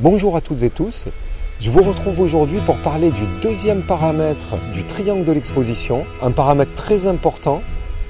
Bonjour à toutes et tous. Je vous retrouve aujourd'hui pour parler du deuxième paramètre du triangle de l'exposition, un paramètre très important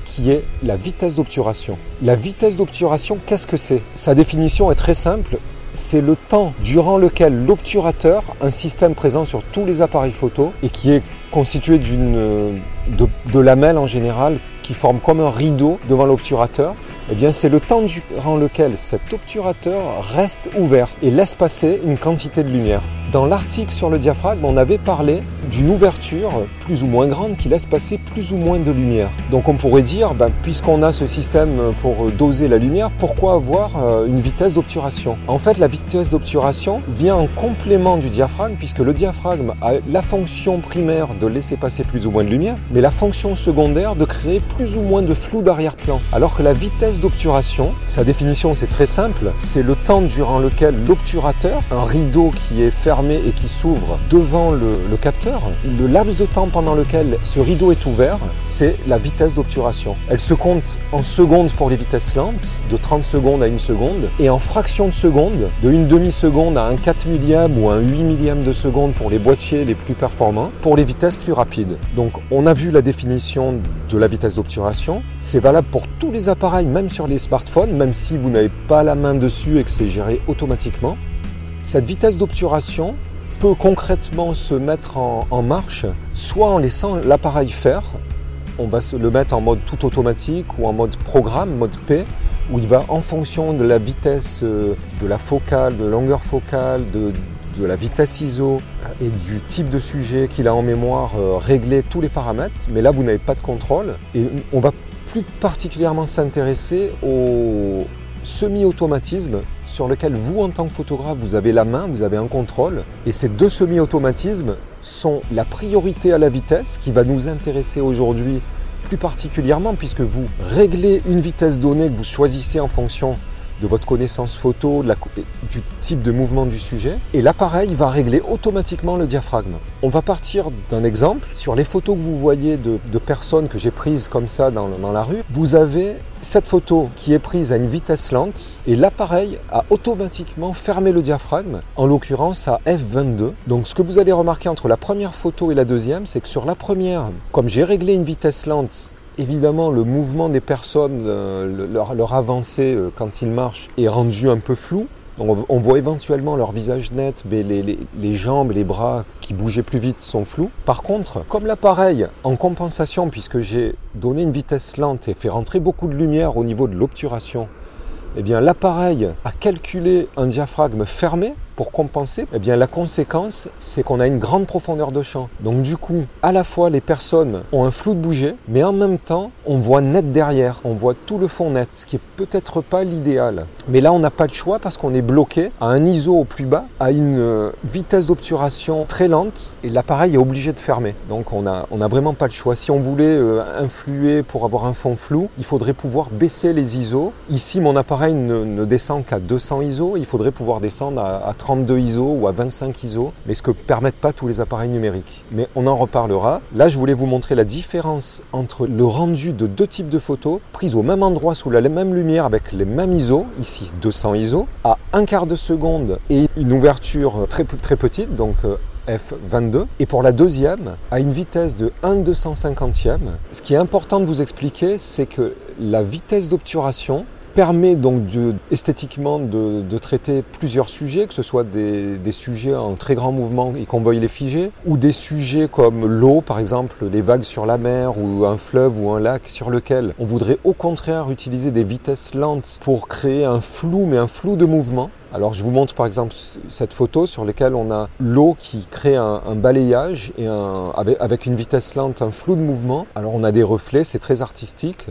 qui est la vitesse d'obturation. La vitesse d'obturation, qu'est-ce que c'est? Sa définition est très simple. C'est le temps durant lequel l'obturateur, un système présent sur tous les appareils photo et qui est constitué de, de lamelles en général qui forment comme un rideau devant l'obturateur, eh bien c'est le temps durant lequel cet obturateur reste ouvert et laisse passer une quantité de lumière. Dans l'article sur le diaphragme, on avait parlé d'une ouverture plus ou moins grande qui laisse passer plus ou moins de lumière. Donc on pourrait dire, ben, puisqu'on a ce système pour doser la lumière, pourquoi avoir euh, une vitesse d'obturation? En fait, la vitesse d'obturation vient en complément du diaphragme, puisque le diaphragme a la fonction primaire de laisser passer plus ou moins de lumière, mais la fonction secondaire de créer plus ou moins de flou d'arrière-plan. Alors que la vitesse d'obturation, sa définition c'est très simple, c'est le temps durant lequel l'obturateur, un rideau qui est fermé, et qui s'ouvre devant le, capteur, le laps de temps pendant lequel ce rideau est ouvert, c'est la vitesse d'obturation. Elle se compte en secondes pour les vitesses lentes, de 30 secondes à 1 seconde, et en fractions de seconde, de une demi-seconde à un 4 millième ou un 8 millième de seconde pour les boîtiers les plus performants, pour les vitesses plus rapides. Donc on a vu la définition de la vitesse d'obturation. C'est valable pour tous les appareils, même sur les smartphones, même si vous n'avez pas la main dessus et que c'est géré automatiquement. Cette vitesse d'obturation peut concrètement se mettre en, marche, soit en laissant l'appareil faire, on va le mettre en mode tout automatique ou en mode programme, mode P, où il va en fonction de la vitesse euh, de la focale, de la longueur focale, de, la vitesse ISO et du type de sujet qu'il a en mémoire, euh, régler tous les paramètres. Mais là, vous n'avez pas de contrôle. Et on va plus particulièrement s'intéresser au, semi-automatisme sur lequel vous, en tant que photographe, vous avez la main, vous avez un contrôle. Et ces deux semi-automatismes sont la priorité à la vitesse qui va nous intéresser aujourd'hui plus particulièrement puisque vous réglez une vitesse donnée que vous choisissez en fonction de votre connaissance photo, du type de mouvement du sujet, et l'appareil va régler automatiquement le diaphragme. On va partir d'un exemple. Sur les photos que vous voyez de, personnes que j'ai prises comme ça dans, dans la rue, vous avez cette photo qui est prise à une vitesse lente et l'appareil a automatiquement fermé le diaphragme, en l'occurrence à F22. Donc ce que vous allez remarquer entre la première photo et la deuxième, c'est que sur la première, comme j'ai réglé une vitesse lente Évidemment, le mouvement des personnes, euh, leur, avancée euh, quand ils marchent est rendu un peu flou. On, voit éventuellement leur visage net, mais les, jambes, les bras qui bougeaient plus vite sont flous. Par contre, comme l'appareil, en compensation, puisque j'ai donné une vitesse lente et fait rentrer beaucoup de lumière au niveau de l'obturation, eh bien l'appareil a calculé un diaphragme fermé pour compenser, eh bien, la conséquence, c'est qu'on a une grande profondeur de champ. Donc du coup, à la fois les personnes ont un flou de bouger, mais en même temps, on voit net derrière, on voit tout le fond net, ce qui est peut-être pas l'idéal. Mais là, on n'a pas de choix parce qu'on est bloqué à un ISO au plus bas, à une euh, vitesse d'obturation très lente, et l'appareil est obligé de fermer. Donc on n'a on a vraiment pas de choix. Si on voulait euh, influer pour avoir un fond flou, il faudrait pouvoir baisser les ISO. Ici, mon appareil ne, descend qu'à 200 ISO, il faudrait pouvoir descendre à, à 30 32 ISO ou à 25 ISO, mais ce que permettent pas tous les appareils numériques. Mais on en reparlera. Là, je voulais vous montrer la différence entre le rendu de deux types de photos prises au même endroit sous la même lumière avec les mêmes ISO, ici 200 ISO, à un quart de seconde et une ouverture très, très petite, donc euh, F22 et pour la deuxième à une vitesse de 1 250e. Ce qui est important de vous expliquer, c'est que la vitesse d'obturation permet donc esthétiquement de, traiter plusieurs sujets, que ce soit des, sujets en très grand mouvement et qu'on veuille les figer, ou des sujets comme l'eau, par exemple, les vagues sur la mer, ou un fleuve ou un lac sur lequel on voudrait au contraire utiliser des vitesses lentes pour créer un flou, mais un flou de mouvement. Alors je vous montre par exemple cette photo sur laquelle on a l'eau qui crée un, balayage et avec une vitesse lente, un flou de mouvement. Alors on a des reflets, c'est très artistique.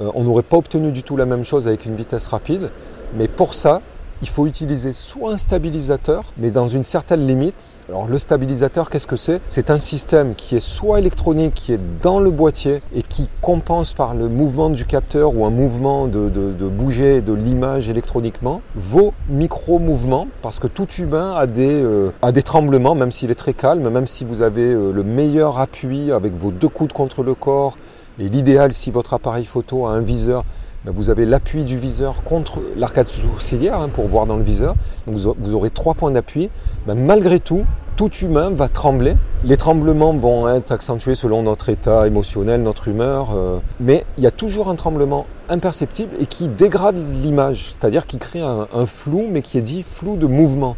Euh, on n'aurait pas obtenu du tout la même chose avec une vitesse rapide, mais pour ça, il faut utiliser soit un stabilisateur, mais dans une certaine limite. Alors le stabilisateur, qu'est-ce que c'est? C'est un système qui est soit électronique, qui est dans le boîtier et qui compense par le mouvement du capteur ou un mouvement de, bouger de l'image électroniquement vos micro-mouvements, parce que tout humain a des, euh, tremblements, même s'il est très calme, même si vous avez euh, le meilleur appui avec vos deux coudes contre le corps, Et l'idéal, si votre appareil photo a un viseur, ben, vous avez l'appui du viseur contre l'arcade sourcilière hein, pour voir dans le viseur. Vous aurez trois points d'appui. Ben, malgré tout, tout humain va trembler. Les tremblements vont être accentués selon notre état émotionnel, notre humeur, euh, mais il y a toujours un tremblement imperceptible et qui dégrade l'image, c'est-à-dire qui crée un, flou, mais qui est dit flou de mouvement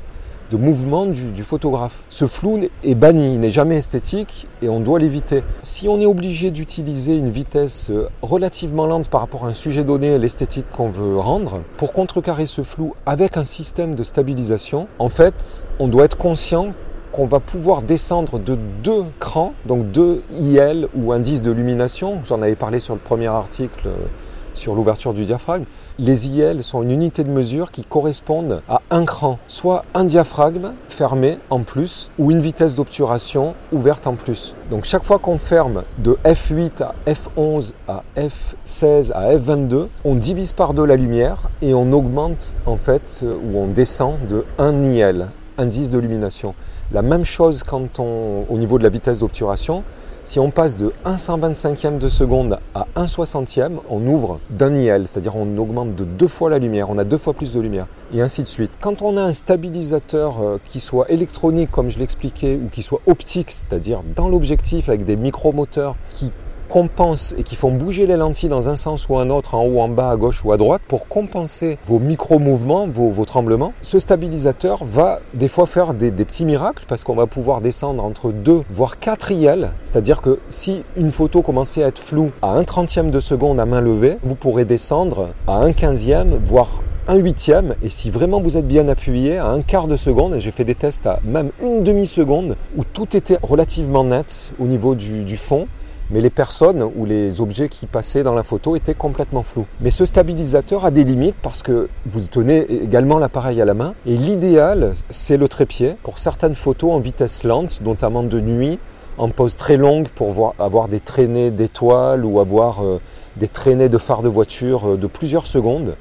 de mouvement du, photographe. Ce flou est banni, n'est jamais esthétique et on doit l'éviter. Si on est obligé d'utiliser une vitesse euh, relativement lente par rapport à un sujet donné, l'esthétique qu'on veut rendre, pour contrecarrer ce flou avec un système de stabilisation, en fait, on doit être conscient qu'on va pouvoir descendre de deux crans, donc deux IL ou indices de lumination. J'en avais parlé sur le premier article euh, sur l'ouverture du diaphragme. Les IL sont une unité de mesure qui correspondent à un cran, soit un diaphragme fermé en plus ou une vitesse d'obturation ouverte en plus. Donc chaque fois qu'on ferme de F8 à F11 à F16 à F22, on divise par deux la lumière et on augmente en fait euh, ou on descend de 1 IL, indice de lumination. La même chose quand on, au niveau de la vitesse d'obturation. Si on passe de 1 125e de seconde à 1 60e, on ouvre d'un IL, c'est-à-dire on augmente de deux fois la lumière, on a deux fois plus de lumière, et ainsi de suite. Quand on a un stabilisateur euh, qui soit électronique, comme je l'expliquais, ou qui soit optique, c'est-à-dire dans l'objectif avec des micromoteurs qui compensent et qui font bouger les lentilles dans un sens ou un autre, en haut, en bas, à gauche ou à droite, pour compenser vos micro-mouvements, vos, tremblements. Ce stabilisateur va des fois faire des, petits miracles parce qu'on va pouvoir descendre entre 2 voire 4 IL. C'est-à-dire que si une photo commençait à être floue à 1 trentième de seconde à main levée, vous pourrez descendre à 1 quinzième, voire un huitième, et si vraiment vous êtes bien appuyé, à un quart de seconde, et j'ai fait des tests à même une demi-seconde, où tout était relativement net au niveau du fond, mais les personnes ou les objets qui passaient dans la photo étaient complètement flous. Mais ce stabilisateur a des limites parce que vous tenez également l'appareil à la main et l'idéal c'est le trépied pour certaines photos en vitesse lente, notamment de nuit, en pose très longue pour voir, avoir des traînées d'étoiles ou avoir euh, des traînées de phares de voiture euh, de plusieurs secondes.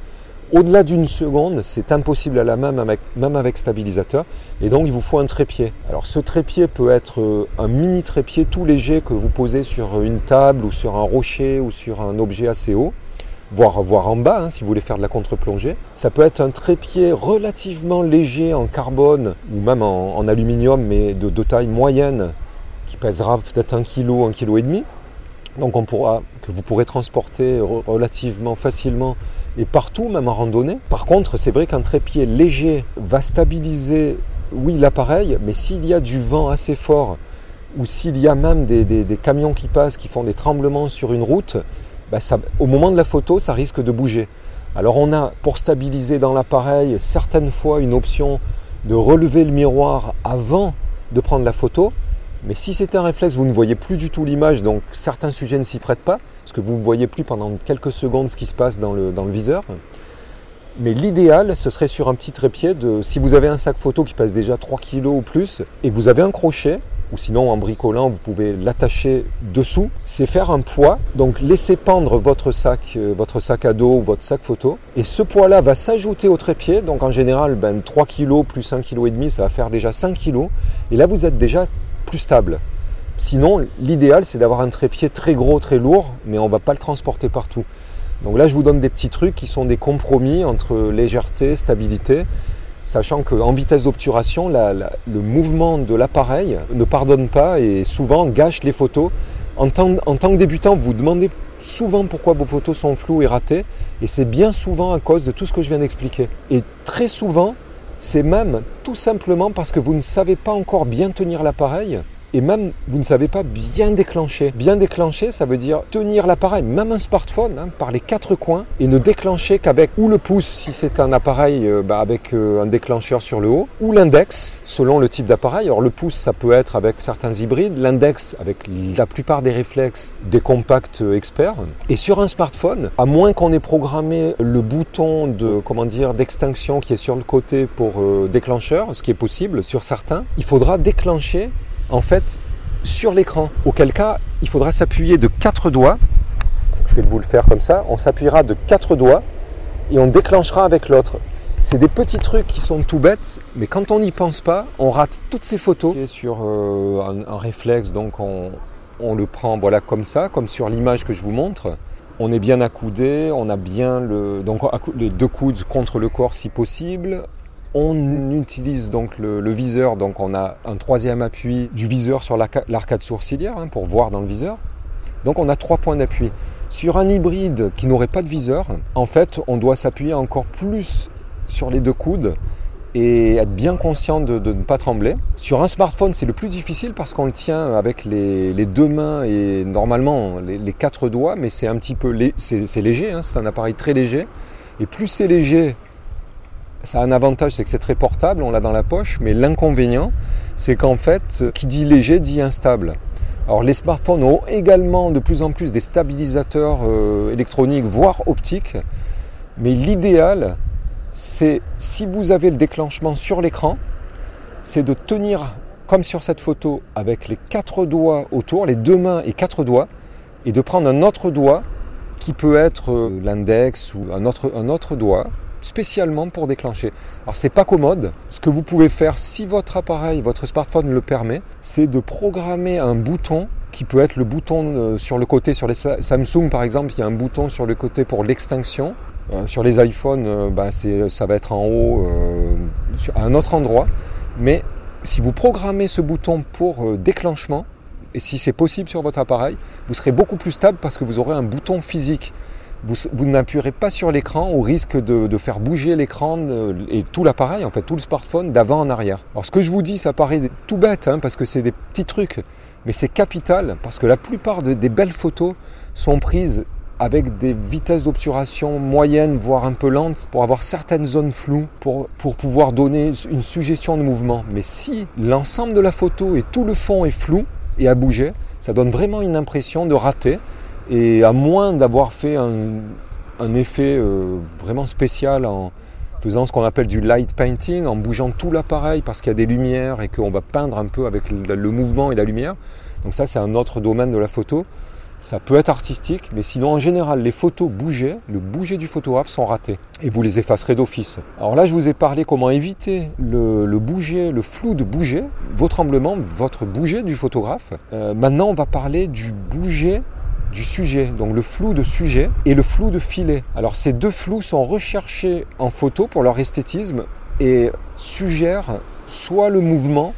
Au-delà d'une seconde, c'est impossible à la main, même avec, stabilisateur. Et donc, il vous faut un trépied. Alors, ce trépied peut être euh, un mini trépied tout léger que vous posez sur une table ou sur un rocher ou sur un objet assez haut. Voire, en bas, hein, si vous voulez faire de la contre-plongée. Ça peut être un trépied relativement léger en carbone ou même en, aluminium, mais de, de, taille moyenne, qui pèsera peut-être un kilo, un kilo et demi. Donc on pourra, que vous pourrez transporter relativement facilement et partout, même en randonnée. Par contre, c'est vrai qu'un trépied léger va stabiliser, oui, l'appareil, mais s'il y a du vent assez fort ou s'il y a même des, camions qui passent, qui font des tremblements sur une route, bah, au moment de la photo, ça risque de bouger. Alors on a, pour stabiliser dans l'appareil, certaines fois une option de relever le miroir avant de prendre la photo. Mais si c'est un réflexe, vous ne voyez plus du tout l'image, donc certains sujets ne s'y prêtent pas parce que vous ne voyez plus pendant quelques secondes ce qui se passe dans le, dans le viseur. Mais l'idéal, ce serait sur un petit trépied de, si vous avez un sac photo qui pèse déjà 3 kg ou plus, et que vous avez un crochet, ou sinon en bricolant, vous pouvez l'attacher dessous, c'est faire un poids. Donc laissez pendre votre sac, euh, votre sac à dos ou votre sac photo. Et ce poids-là va s'ajouter au trépied. Donc en général, ben, 3 kg plus 1 kg ça va faire déjà 5 kg. Et là, vous êtes déjà stable. Sinon, l'idéal, c'est d'avoir un trépied très gros, très lourd, mais on ne va pas le transporter partout. Donc là, je vous donne des petits trucs qui sont des compromis entre légèreté, stabilité, sachant qu'en vitesse d'obturation, le mouvement de l'appareil ne pardonne pas et souvent gâche les photos. En tant, en tant que débutant, vous vous demandez souvent pourquoi vos photos sont floues et ratées, et c'est bien souvent à cause de tout ce que je viens d'expliquer. Et très souvent, c'est même tout simplement parce que vous ne savez pas encore bien tenir l'appareil et même vous ne savez pas bien déclencher. Bien déclencher, ça veut dire tenir l'appareil, même un smartphone, hein, par les quatre coins et ne déclencher qu'avec ou le pouce si c'est un appareil euh, bah, avec euh, un déclencheur sur le haut, ou l'index selon le type d'appareil. Alors le pouce, ça peut être avec certains hybrides, l'index avec la plupart des réflexes des compacts euh, experts. Et sur un smartphone, à moins qu'on ait programmé le bouton de comment dire d'extinction qui est sur le côté pour déclencheur, ce qui est possible sur certains, il faudra déclencher en fait sur l'écran. Auquel cas, il faudra s'appuyer de quatre doigts. Je vais vous le faire comme ça. On s'appuiera de quatre doigts et on déclenchera avec l'autre. C'est des petits trucs qui sont tout bêtes, mais quand on n'y pense pas, on rate toutes ces photos. Sur euh, un, réflexe, donc on, on le prend voilà comme ça, comme sur l'image que je vous montre. On est bien accoudé, on a bien le, donc, les deux coudes contre le corps si possible. On utilise donc le, viseur, donc on a un troisième appui du viseur sur l'arcade sourcilière hein, pour voir dans le viseur. Donc on a trois points d'appui. Sur un hybride qui n'aurait pas de viseur, en fait, on doit s'appuyer encore plus sur les deux coudes et être bien conscient de, ne pas trembler. Sur un smartphone, c'est le plus difficile parce qu'on le tient avec les, deux mains et normalement les, quatre doigts, mais c'est un petit peu c'est léger, hein, c'est un appareil très léger. Et plus c'est léger, ça a un avantage, c'est que c'est très portable, on l'a dans la poche, mais l'inconvénient, c'est qu'en fait, qui dit léger dit instable. Alors les smartphones ont également de plus en plus des stabilisateurs euh, électroniques, voire optiques, mais l'idéal, c'est si vous avez le déclenchement sur l'écran, c'est de tenir comme sur cette photo avec les quatre doigts autour, les deux mains et quatre doigts, et de prendre un autre doigt qui peut être euh, l'index ou un autre, un autre doigt spécialement pour déclencher. Alors c'est pas commode. Ce que vous pouvez faire si votre appareil, votre smartphone le permet, c'est de programmer un bouton qui peut être le bouton euh, sur le côté sur les Samsung par exemple, il y a un bouton sur le côté pour l'extinction euh, sur les iPhones, euh, bah, ça va être en haut, à un autre endroit. Mais si vous programmez ce bouton pour déclenchement, et si c'est possible sur votre appareil, vous serez beaucoup plus stable parce que vous aurez un bouton physique. Vous, n'appuierez pas sur l'écran au risque de, faire bouger l'écran et tout l'appareil, en fait, tout le smartphone d'avant en arrière. Alors ce que je vous dis, ça paraît tout bête, hein, parce que c'est des petits trucs, mais c'est capital parce que la plupart des belles photos sont prises avec des vitesses d'obturation moyennes, voire un peu lentes, pour avoir certaines zones floues, pour, pour pouvoir donner une suggestion de mouvement. Mais si l'ensemble de la photo et tout le fond est flou et à bouger, ça donne vraiment une impression de rater. Et à moins d'avoir fait un, effet euh, vraiment spécial en faisant ce qu'on appelle du light painting, en bougeant tout l'appareil parce qu'il y a des lumières et qu'on va peindre un peu avec le mouvement et la lumière. Donc ça c'est un autre domaine de la photo. Ça peut être artistique, mais sinon en général les photos bougées, le bouger du photographe sont ratés et vous les effacerez d'office. Alors là je vous ai parlé comment éviter le, bouger, le flou de bouger, votre tremblement, votre bouger du photographe. Euh, maintenant on va parler du bouger du sujet, donc le flou de sujet et le flou de filet. Alors ces deux flous sont recherchés en photo pour leur esthétisme et suggèrent soit le mouvement,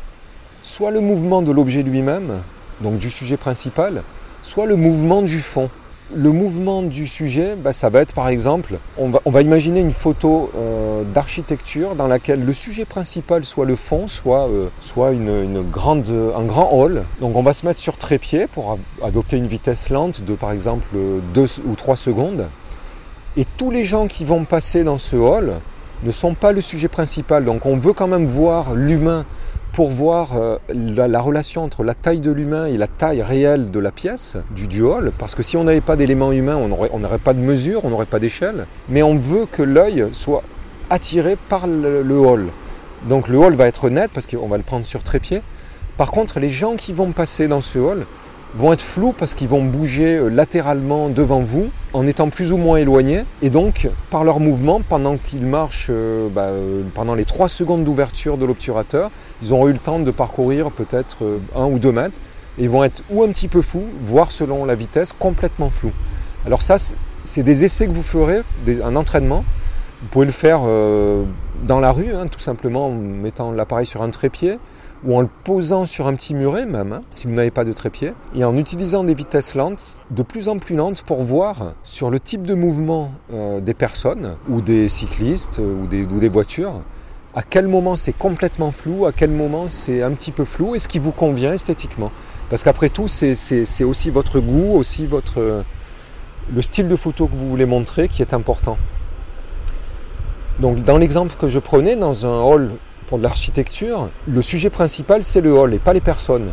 soit le mouvement de l'objet lui-même, donc du sujet principal, soit le mouvement du fond. Le mouvement du sujet, bah, ça va être par exemple, on va, imaginer une photo euh, d'architecture dans laquelle le sujet principal soit le fond, soit, euh, une, grande, un grand hall. Donc on va se mettre sur trépied pour adopter une vitesse lente de par exemple 2 ou 3 secondes. Et tous les gens qui vont passer dans ce hall ne sont pas le sujet principal. Donc on veut quand même voir l'humain pour voir euh, la, relation entre la taille de l'humain et la taille réelle de la pièce, du, duol, parce que si on n'avait pas d'éléments humains, on n'aurait pas de mesure, on n'aurait pas d'échelle, mais on veut que l'œil soit attiré par le, hall. Donc le hall va être net, parce qu'on va le prendre sur trépied. Par contre, les gens qui vont passer dans ce hall, vont être flous parce qu'ils vont bouger euh, latéralement devant vous en étant plus ou moins éloignés et donc par leur mouvement pendant qu'ils marchent euh, bah, pendant les 3 secondes d'ouverture de l'obturateur ils auront eu le temps de parcourir peut-être un ou deux mètres. Et ils vont être ou un petit peu fous voire selon la vitesse complètement flous. Alors ça c'est des essais que vous ferez un entraînement. Vous pouvez le faire dans la rue hein, tout simplement en mettant l'appareil sur un trépied ou en le posant sur un petit muret même, hein, si vous n'avez pas de trépied, et en utilisant des vitesses lentes, de plus en plus lentes, pour voir sur le type de mouvement euh, des personnes, ou des cyclistes, euh, ou des voitures, à quel moment c'est complètement flou, à quel moment c'est un petit peu flou, et ce qui vous convient esthétiquement. Parce qu'après tout, c'est aussi votre goût, aussi votre, le style de photo que vous voulez montrer qui est important. Donc dans l'exemple que je prenais, dans un hall pour de l'architecture, le sujet principal c'est le hall et pas les personnes.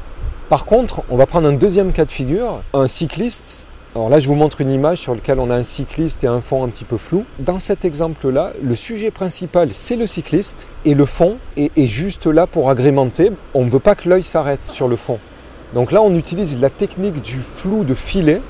Par contre, on va prendre un deuxième cas de figure, un cycliste. Alors là, je vous montre une image sur laquelle on a un cycliste et un fond un petit peu flou. Dans cet exemple-là, le sujet principal, c'est le cycliste et le fond est, est juste là pour agrémenter. On ne veut pas que l'œil s'arrête sur le fond. Donc là, on utilise la technique du flou de filet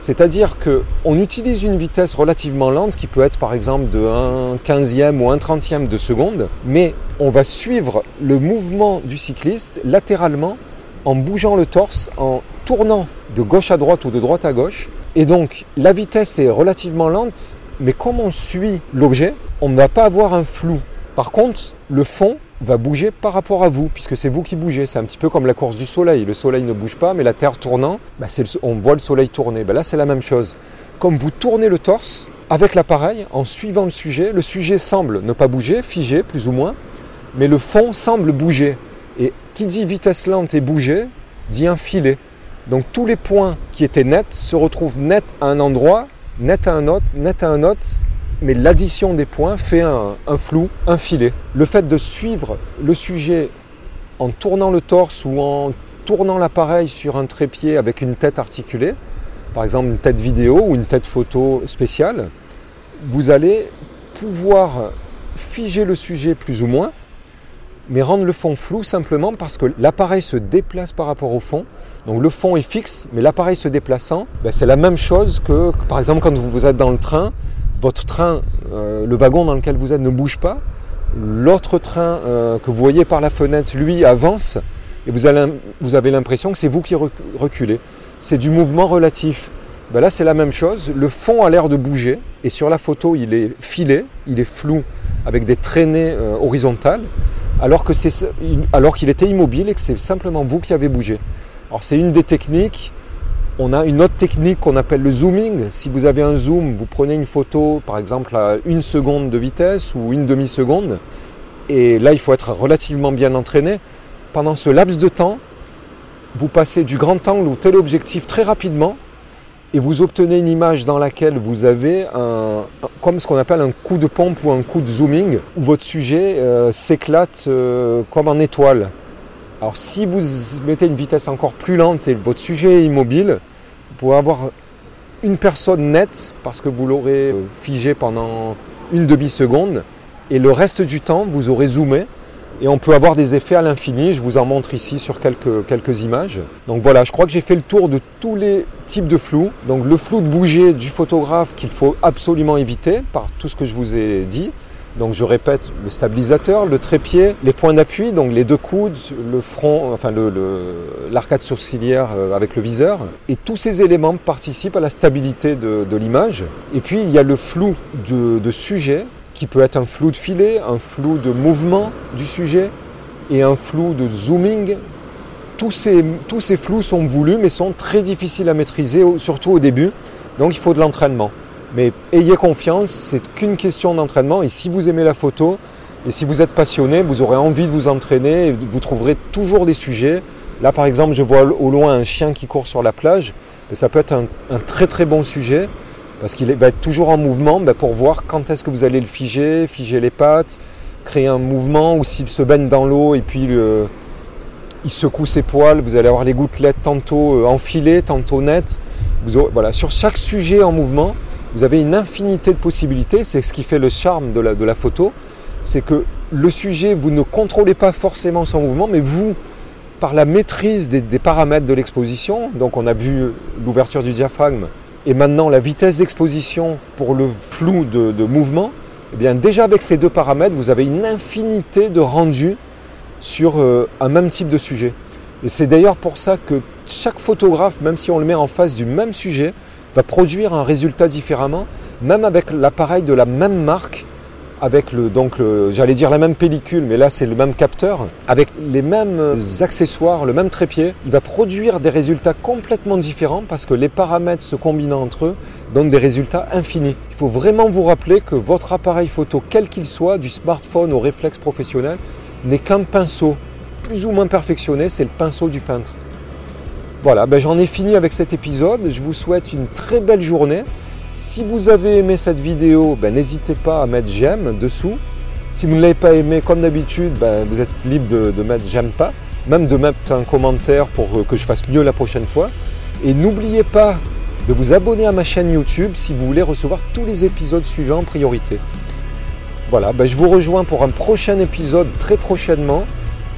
c'est-à-dire qu'on utilise une vitesse relativement lente qui peut être par exemple de 1 quinzième ou 1 trentième de seconde, mais on va suivre le mouvement du cycliste latéralement en bougeant le torse, en tournant de gauche à droite ou de droite à gauche. Et donc la vitesse est relativement lente, mais comme on suit l'objet, on ne va pas avoir un flou. Par contre, le fond va bouger par rapport à vous, puisque c'est vous qui bougez. C'est un petit peu comme la course du soleil. Le soleil ne bouge pas, mais la Terre tournant, bah, on voit le soleil tourner. Bah, là, c'est la même chose. Comme vous tournez le torse avec l'appareil, en suivant le sujet, le sujet semble ne pas bouger, figé plus ou moins, mais le fond semble bouger. Et qui dit vitesse lente et bouger, dit un filet. Donc tous les points qui étaient nets se retrouvent nets à un endroit, nets à un autre, nets à un autre, mais l'addition des points fait un, flou, un filet. Le fait de suivre le sujet en tournant le torse ou en tournant l'appareil sur un trépied avec une tête articulée, par exemple une tête vidéo ou une tête photo spéciale, vous allez pouvoir figer le sujet plus ou moins, mais rendre le fond flou simplement parce que l'appareil se déplace par rapport au fond. Donc le fond est fixe, mais l'appareil se déplaçant, ben, c'est la même chose que, par exemple quand vous êtes dans le train, votre train, euh, le wagon dans lequel vous êtes ne bouge pas, l'autre train euh, que vous voyez par la fenêtre, lui, avance, et vous, avez l'impression que c'est vous qui reculez. C'est du mouvement relatif. Ben là, c'est la même chose. Le fond a l'air de bouger, et sur la photo, il est filé, il est flou, avec des traînées euh, horizontales, alors qu'il était immobile et que c'est simplement vous qui avez bougé. Alors c'est une des techniques on a une autre technique qu'on appelle le zooming. Si vous avez un zoom, vous prenez une photo par exemple à une seconde de vitesse ou une demi-seconde. Et là, il faut être relativement bien entraîné. Pendant ce laps de temps, vous passez du grand angle au téléobjectif très rapidement et vous obtenez une image dans laquelle vous avez un, comme ce qu'on appelle un coup de pompe ou un coup de zooming, où votre sujet euh, s'éclate euh, comme en étoile. Alors si vous mettez une vitesse encore plus lente et votre sujet est immobile, pouvez avoir une personne nette parce que vous l'aurez euh, figé pendant une demi-seconde et le reste du temps vous aurez zoomé et on peut avoir des effets à l'infini. Je vous en montre ici sur quelques, quelques images. Donc voilà, je crois que j'ai fait le tour de tous les types de flou. Donc le flou de bouger du photographe qu'il faut absolument éviter par tout ce que je vous ai dit. Donc je répète, le stabilisateur, le trépied, les points d'appui, donc les deux coudes, le front, enfin l'arcade sourcilière euh, avec le viseur. Et tous ces éléments participent à la stabilité de, l'image. Et puis il y a le flou de, sujet, qui peut être un flou de filet, un flou de mouvement du sujet et un flou de zooming. Tous ces, tous flous sont voulus mais sont très difficiles à maîtriser, surtout au début. Donc il faut de l'entraînement. Mais ayez confiance, c'est qu'une question d'entraînement. Et si vous aimez la photo, et si vous êtes passionné, vous aurez envie de vous entraîner, et vous trouverez toujours des sujets. Là, par exemple, je vois au loin un chien qui court sur la plage. Et ça peut être un, très très bon sujet, parce qu'il va être toujours en mouvement ben, pour voir quand est-ce que vous allez le figer, figer les pattes, créer un mouvement, ou s'il se baigne dans l'eau et puis il secoue ses poils, vous allez avoir les gouttelettes tantôt euh, enfilées, tantôt nettes. sur chaque sujet en mouvement, vous avez une infinité de possibilités. C'est ce qui fait le charme de la, photo. C'est que le sujet, vous ne contrôlez pas forcément son mouvement, mais vous, par la maîtrise des, paramètres de l'exposition, donc on a vu l'ouverture du diaphragme et maintenant la vitesse d'exposition pour le flou de, mouvement, eh bien déjà avec ces deux paramètres, vous avez une infinité de rendus sur euh, un même type de sujet. Et c'est d'ailleurs pour ça que chaque photographe, même si on le met en face du même sujet, va produire un résultat différemment, même avec l'appareil de la même marque, avec le, donc j'allais dire la même pellicule, mais là c'est le même capteur, avec les mêmes accessoires, le même trépied, il va produire des résultats complètement différents parce que les paramètres se combinant entre eux donnent des résultats infinis. Il faut vraiment vous rappeler que votre appareil photo, quel qu'il soit, du smartphone au réflexe professionnel, n'est qu'un pinceau, plus ou moins perfectionné, c'est le pinceau du peintre. Voilà, ben j'en ai fini avec cet épisode. Je vous souhaite une très belle journée. Si vous avez aimé cette vidéo, ben n'hésitez pas à mettre j'aime dessous. Si vous ne l'avez pas aimé, comme d'habitude, ben vous êtes libre de, mettre j'aime pas, même de mettre un commentaire pour que je fasse mieux la prochaine fois. Et n'oubliez pas de vous abonner à ma chaîne YouTube si vous voulez recevoir tous les épisodes suivants en priorité. Voilà, ben je vous rejoins pour un prochain épisode très prochainement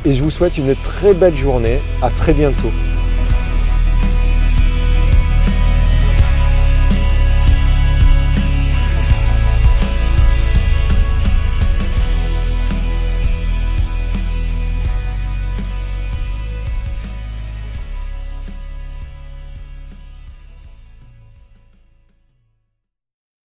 et je vous souhaite une très belle journée. À très bientôt.